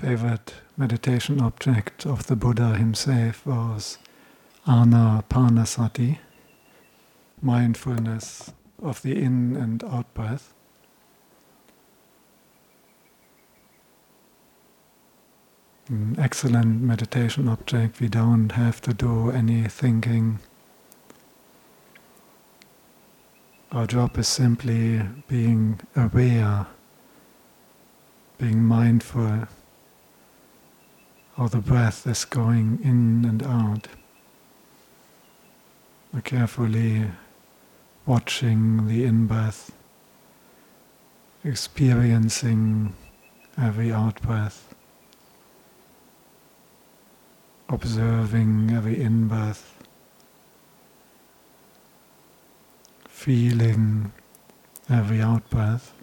favorite meditation object of the Buddha himself was anapanasati, mindfulness of the in and out breath. An excellent meditation object, we don't have to do any thinking. Our job is simply being aware, being mindful how the breath is going in and out. Carefully watching the in breath, experiencing every out breath, observing every in breath, feeling every out breath.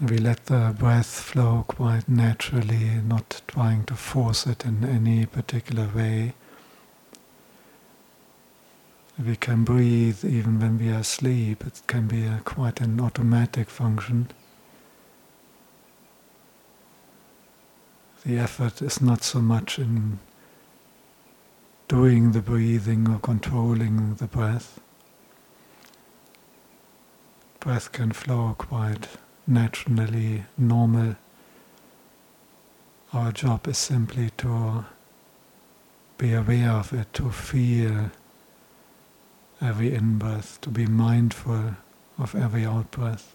We let the breath flow quite naturally, not trying to force it in any particular way. We can breathe even when we are asleep. It can be a, quite an automatic function. The effort is not so much in doing the breathing or controlling the breath. Breath can flow quite naturally normal. Our job is simply to be aware of it, to feel every in breath, to be mindful of every out breath.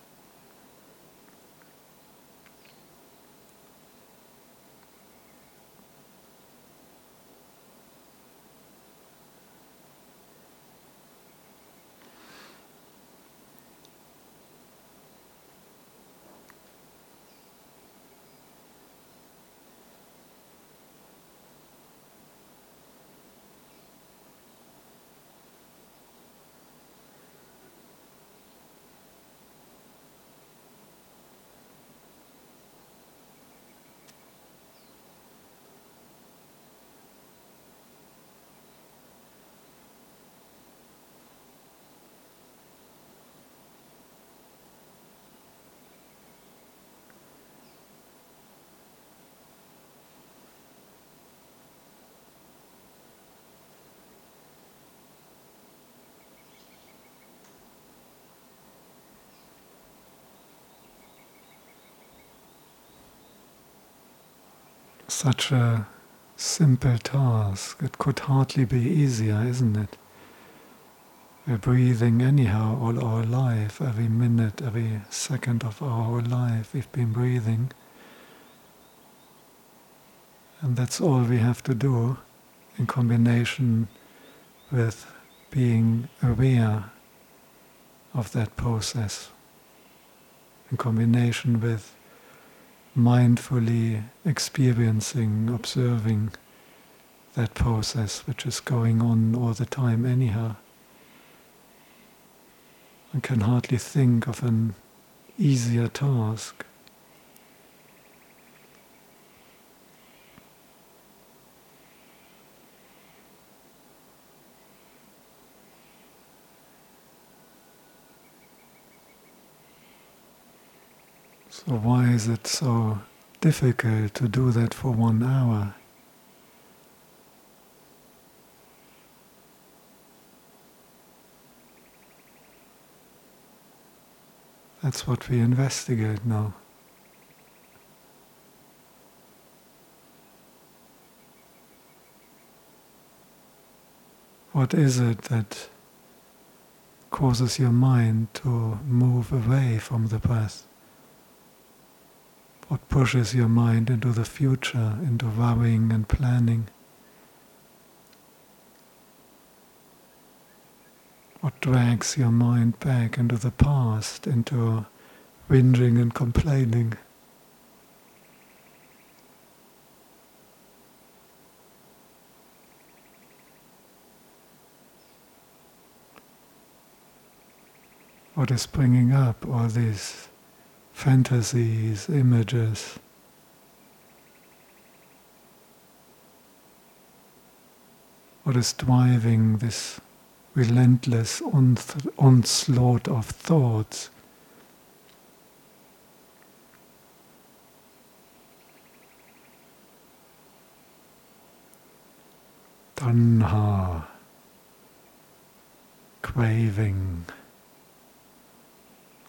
Such a simple task. It could hardly be easier, isn't it? We're breathing anyhow all our life, every minute, every second of our whole life, we've been breathing. And that's all we have to do in combination with being aware of that process, in combination with mindfully experiencing, observing that process which is going on all the time, anyhow. I can hardly think of an easier task. Why is it so difficult to do that for one hour? That's what we investigate now. What is it that causes your mind to move away from the breath? what pushes your mind into the future, into worrying and planning. What drags your mind back into the past, into whinging and complaining. What is bringing up all this? Fantasies, images. What is driving this relentless onslaught of thoughts? Tanha, craving,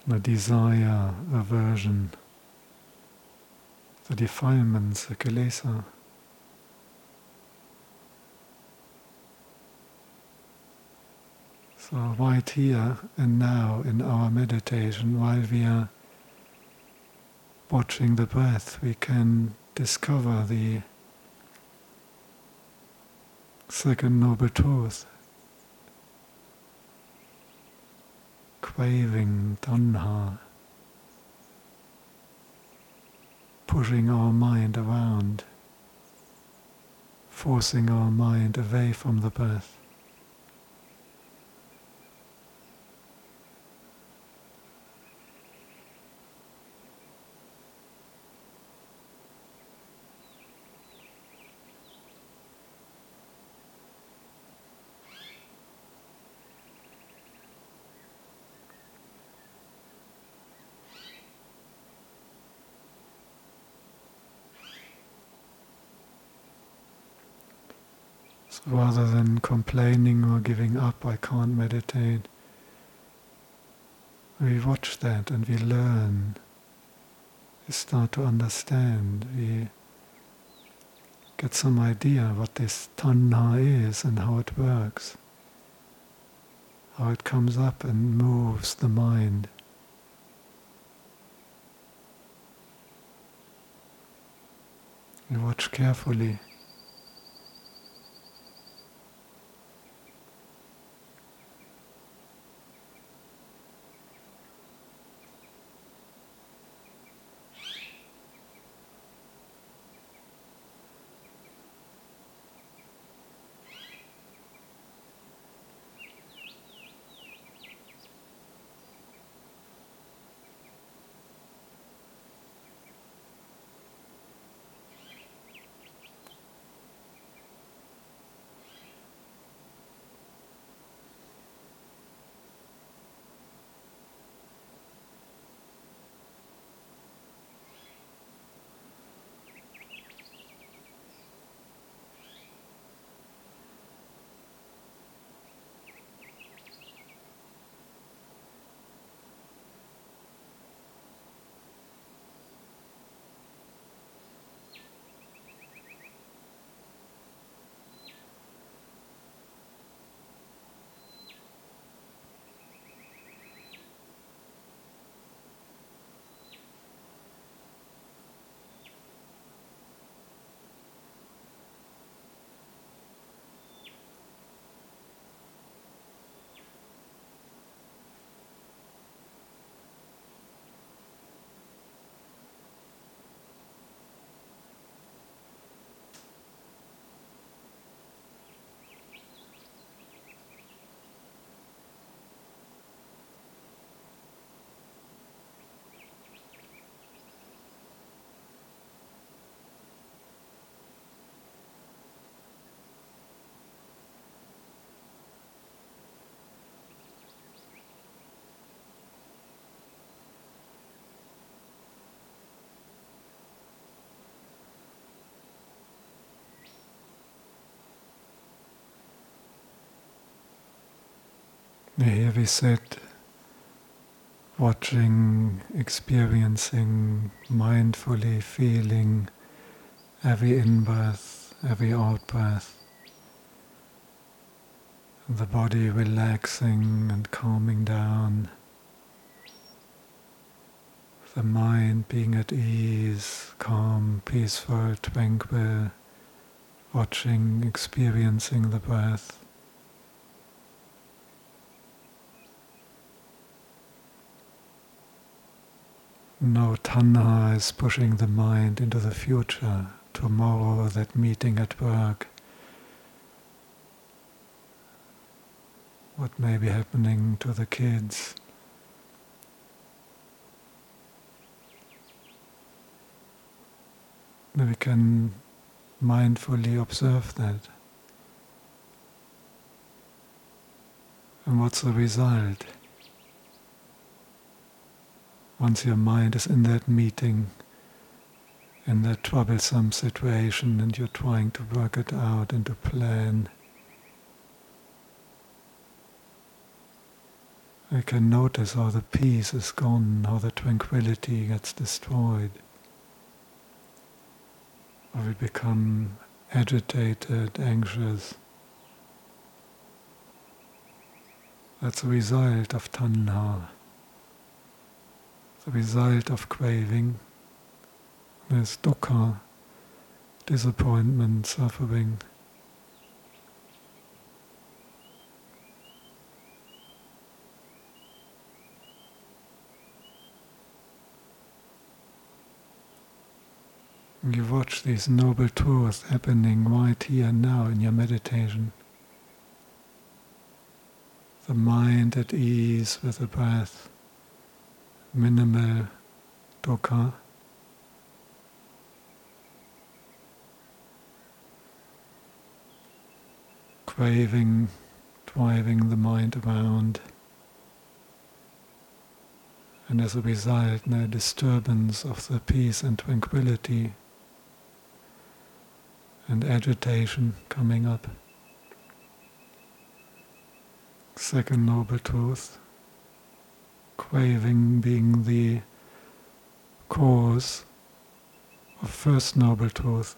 the desire, aversion, the defilements, the kilesa. So right here and now in our meditation, while we are watching the breath, we can discover the Second Noble Truth. Craving, tanha, pushing our mind around, forcing our mind away from the breath. So rather than complaining or giving up, I can't meditate, we watch that and we learn. We start to understand. We get some idea what this tanha is and how it works, how it comes up and moves the mind. We watch carefully. Here we sit watching, experiencing, mindfully feeling every in breath, every out breath, the body relaxing and calming down, the mind being at ease, calm, peaceful, tranquil, watching, experiencing the breath. No tanha is pushing the mind into the future, tomorrow, that meeting at work, what may be happening to the kids. We can mindfully observe that. And what's the result? Once your mind is in that meeting, in that troublesome situation, and you're trying to work it out and to plan, you can notice how the peace is gone, how the tranquility gets destroyed. Or we become agitated, anxious. That's a result of tanha, the result of craving. There's dukkha, disappointment, suffering. You watch these noble truths happening right here and now in your meditation. The mind at ease with the breath, minimal uh, dukkha. Craving, driving the mind around and as a result, no disturbance of the peace and tranquility and agitation coming up. Second noble truth, craving being the cause of first noble truth,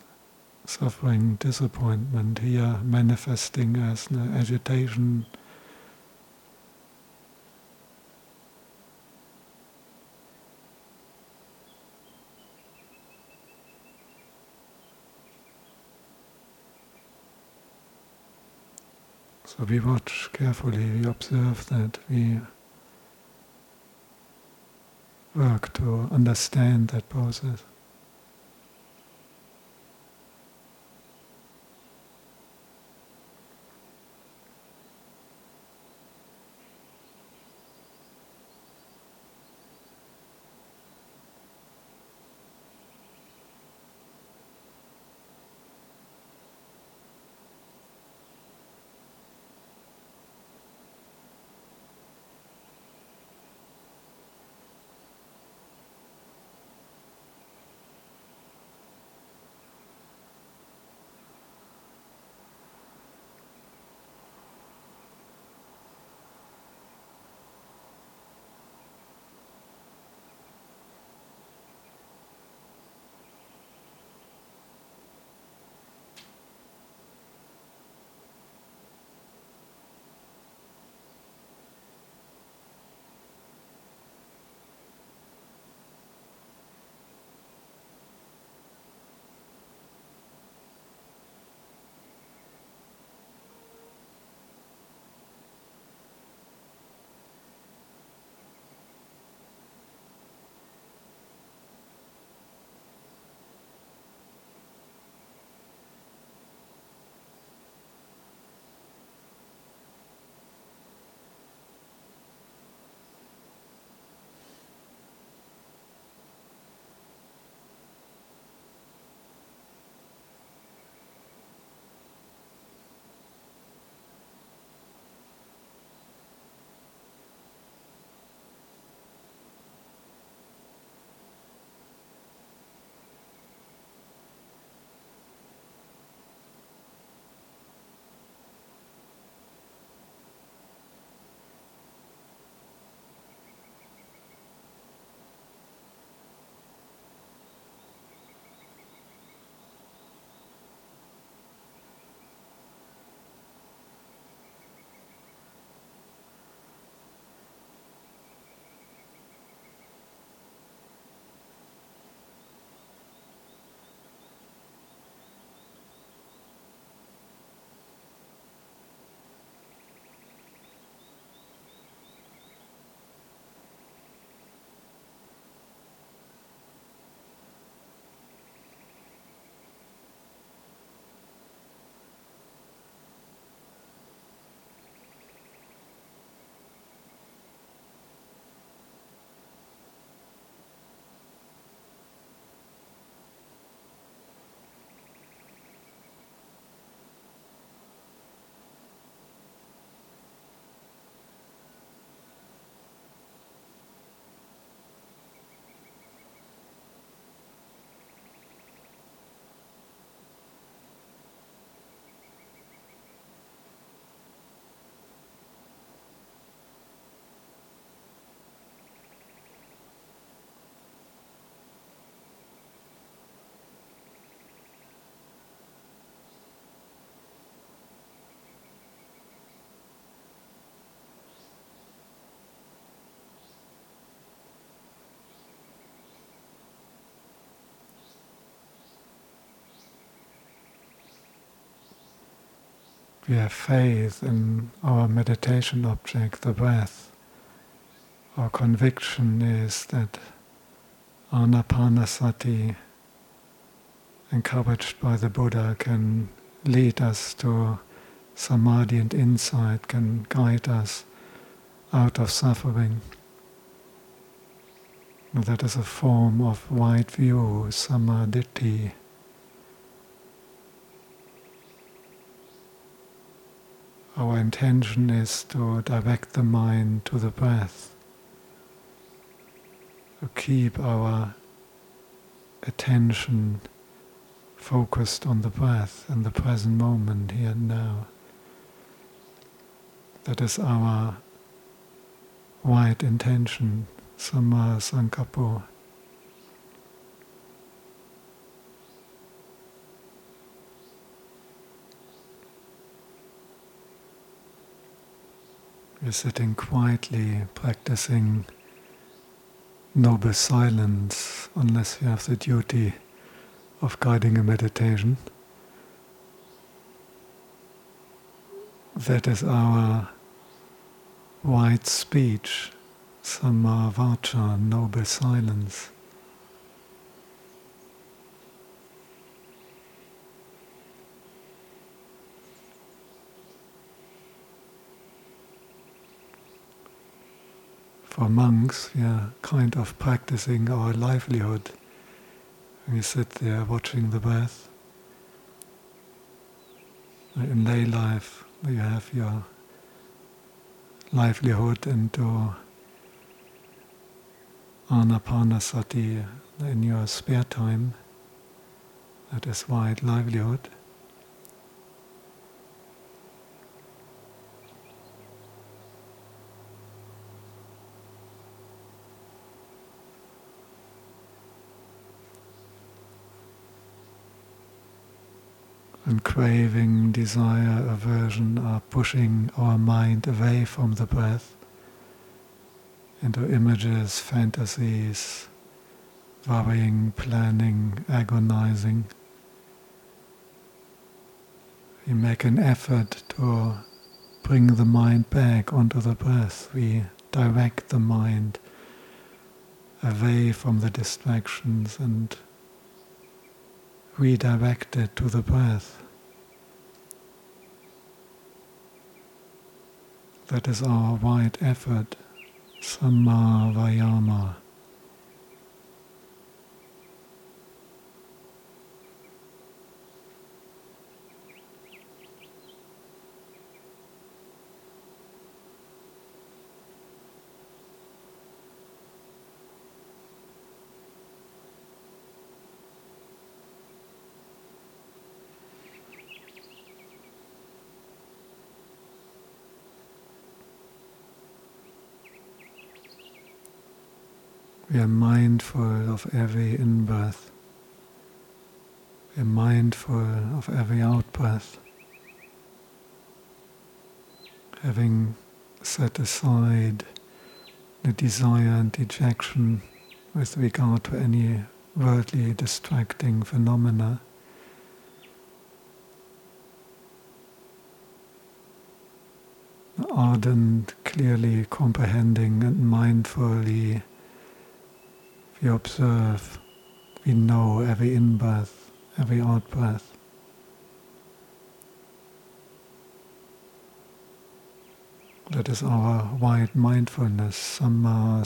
suffering, disappointment, here manifesting as an agitation, So we watch carefully, we observe that, we work to understand that process. We have faith in our meditation object, the breath. Our conviction is that Anapanasati, encouraged by the Buddha, can lead us to samadhi and insight, can guide us out of suffering. That is a form of wide view, samma ditthi. Our intention is to direct the mind to the breath, to keep our attention focused on the breath and the present moment here and now. That is our wide intention, Samma Sankappo. We're sitting quietly, practicing noble silence, unless you have the duty of guiding a meditation. That is our white speech, samma vacha, noble silence. For monks, are kind of practicing our livelihood. We sit there watching the birth. In lay life, you have your livelihood into anapanasati in your spare time. That is wide livelihood. And craving, desire, aversion are pushing our mind away from the breath into images, fantasies, worrying, planning, agonizing. We make an effort to bring the mind back onto the breath. We direct the mind away from the distractions and redirect it to the breath. That is our wide effort, Samma Vayama. We are mindful of every in breath. Are mindful of every out breath. Having set aside the desire and dejection with regard to any worldly distracting phenomena. Ardent, clearly comprehending and mindfully we observe, we know every in breath, every out breath. That is our wide mindfulness, samma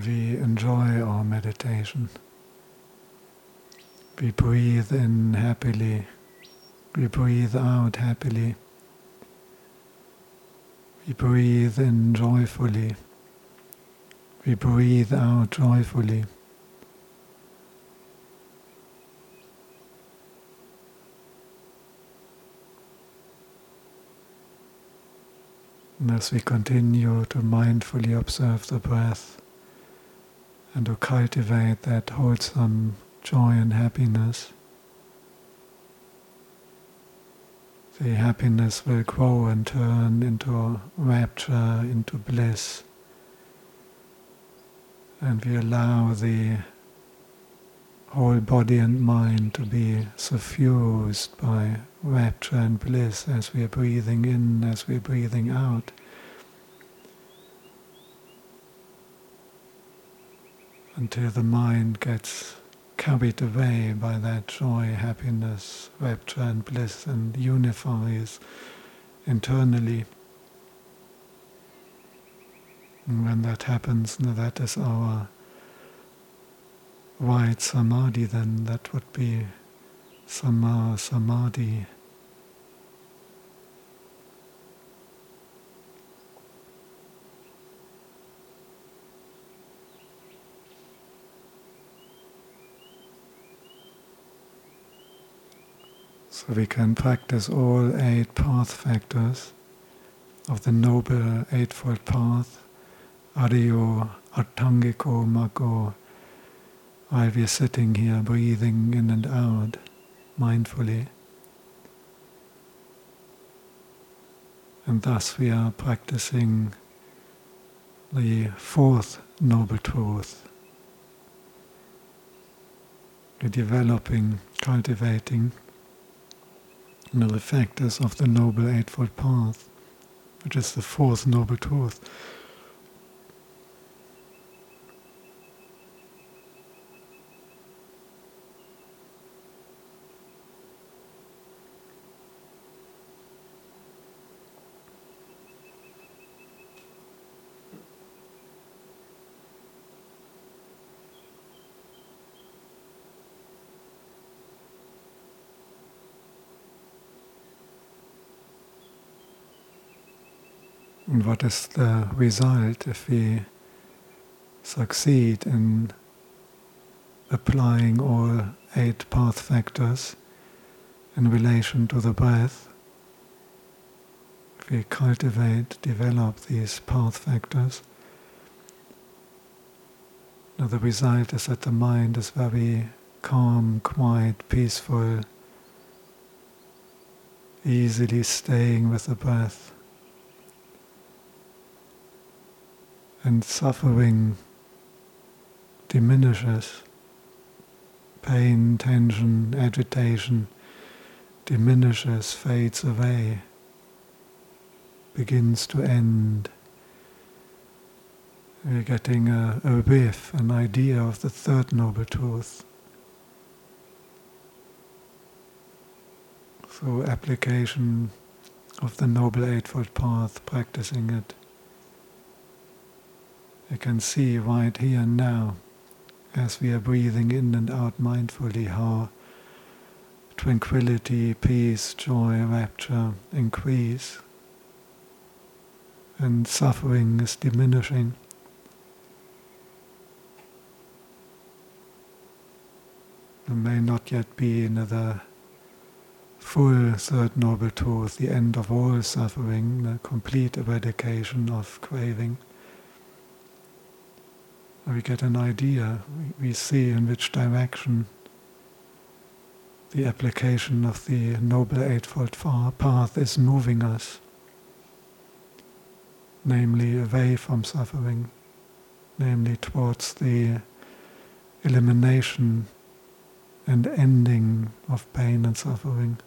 we enjoy our meditation. We breathe in happily, we breathe out happily, we breathe in joyfully, we breathe out joyfully. And as we continue to mindfully observe the breath and to cultivate that wholesome joy and happiness, the happiness will grow and turn into rapture, into bliss. And we allow the whole body and mind to be suffused by rapture and bliss as we are breathing in, as we are breathing out. Until the mind gets carried away by that joy, happiness, rapture, and bliss and unifies internally. And when that happens, that is our right samadhi, then that would be samma samadhi. So we can practice all eight path factors of the Noble Eightfold Path, Ariyo, Atthangiko, Maggo, while we are sitting here breathing in and out mindfully. And thus we are practicing the fourth noble truth. We're developing, cultivating the factors of the Noble Eightfold Path, which is the fourth noble truth. And what is the result if we succeed in applying all eight path factors in relation to the breath? If we cultivate, develop these path factors, now the result is that the mind is very calm, quiet, peaceful, easily staying with the breath. And suffering diminishes. Pain, tension, agitation diminishes, fades away, begins to end. We're getting a, a whiff, an idea of the third noble truth. Through application of the Noble Eightfold Path, practicing it. You can see right here and now, as we are breathing in and out mindfully, how tranquility, peace, joy, rapture increase, and suffering is diminishing. There may not yet be another full Third Noble Truth, the end of all suffering, the complete eradication of craving we get an idea, we see in which direction the application of the Noble Eightfold Path is moving us, namely away from suffering, namely towards the elimination and ending of pain and suffering.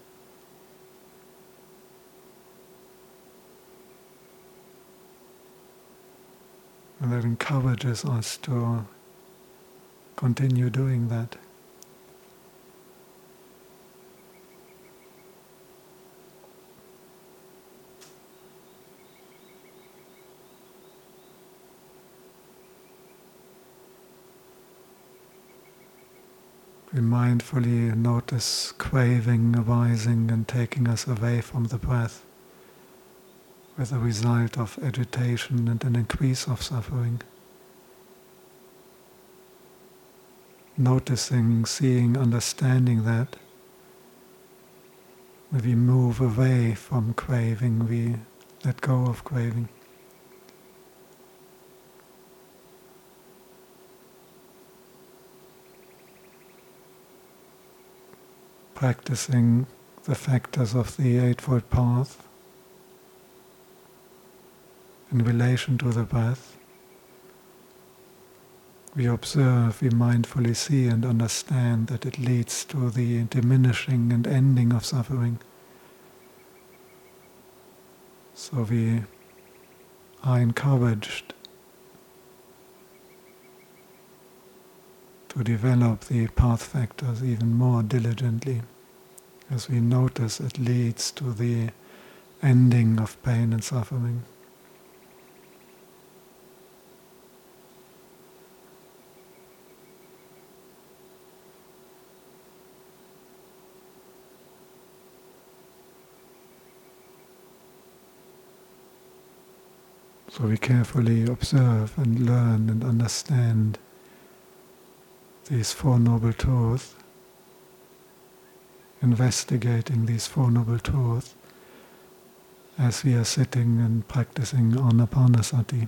And that encourages us to continue doing that. We mindfully notice craving arising and taking us away from the breath with a result of agitation and an increase of suffering. noticing, seeing, understanding that, when we move away from craving, we let go of craving. Practicing the factors of the Eightfold Path in relation to the breath. We observe, we mindfully see and understand that it leads to the diminishing and ending of suffering. So we are encouraged to develop the path factors even more diligently as we notice it leads to the ending of pain and suffering. So we carefully observe and learn and understand these Four Noble Truths investigating these Four Noble Truths as we are sitting and practicing Anapanasati.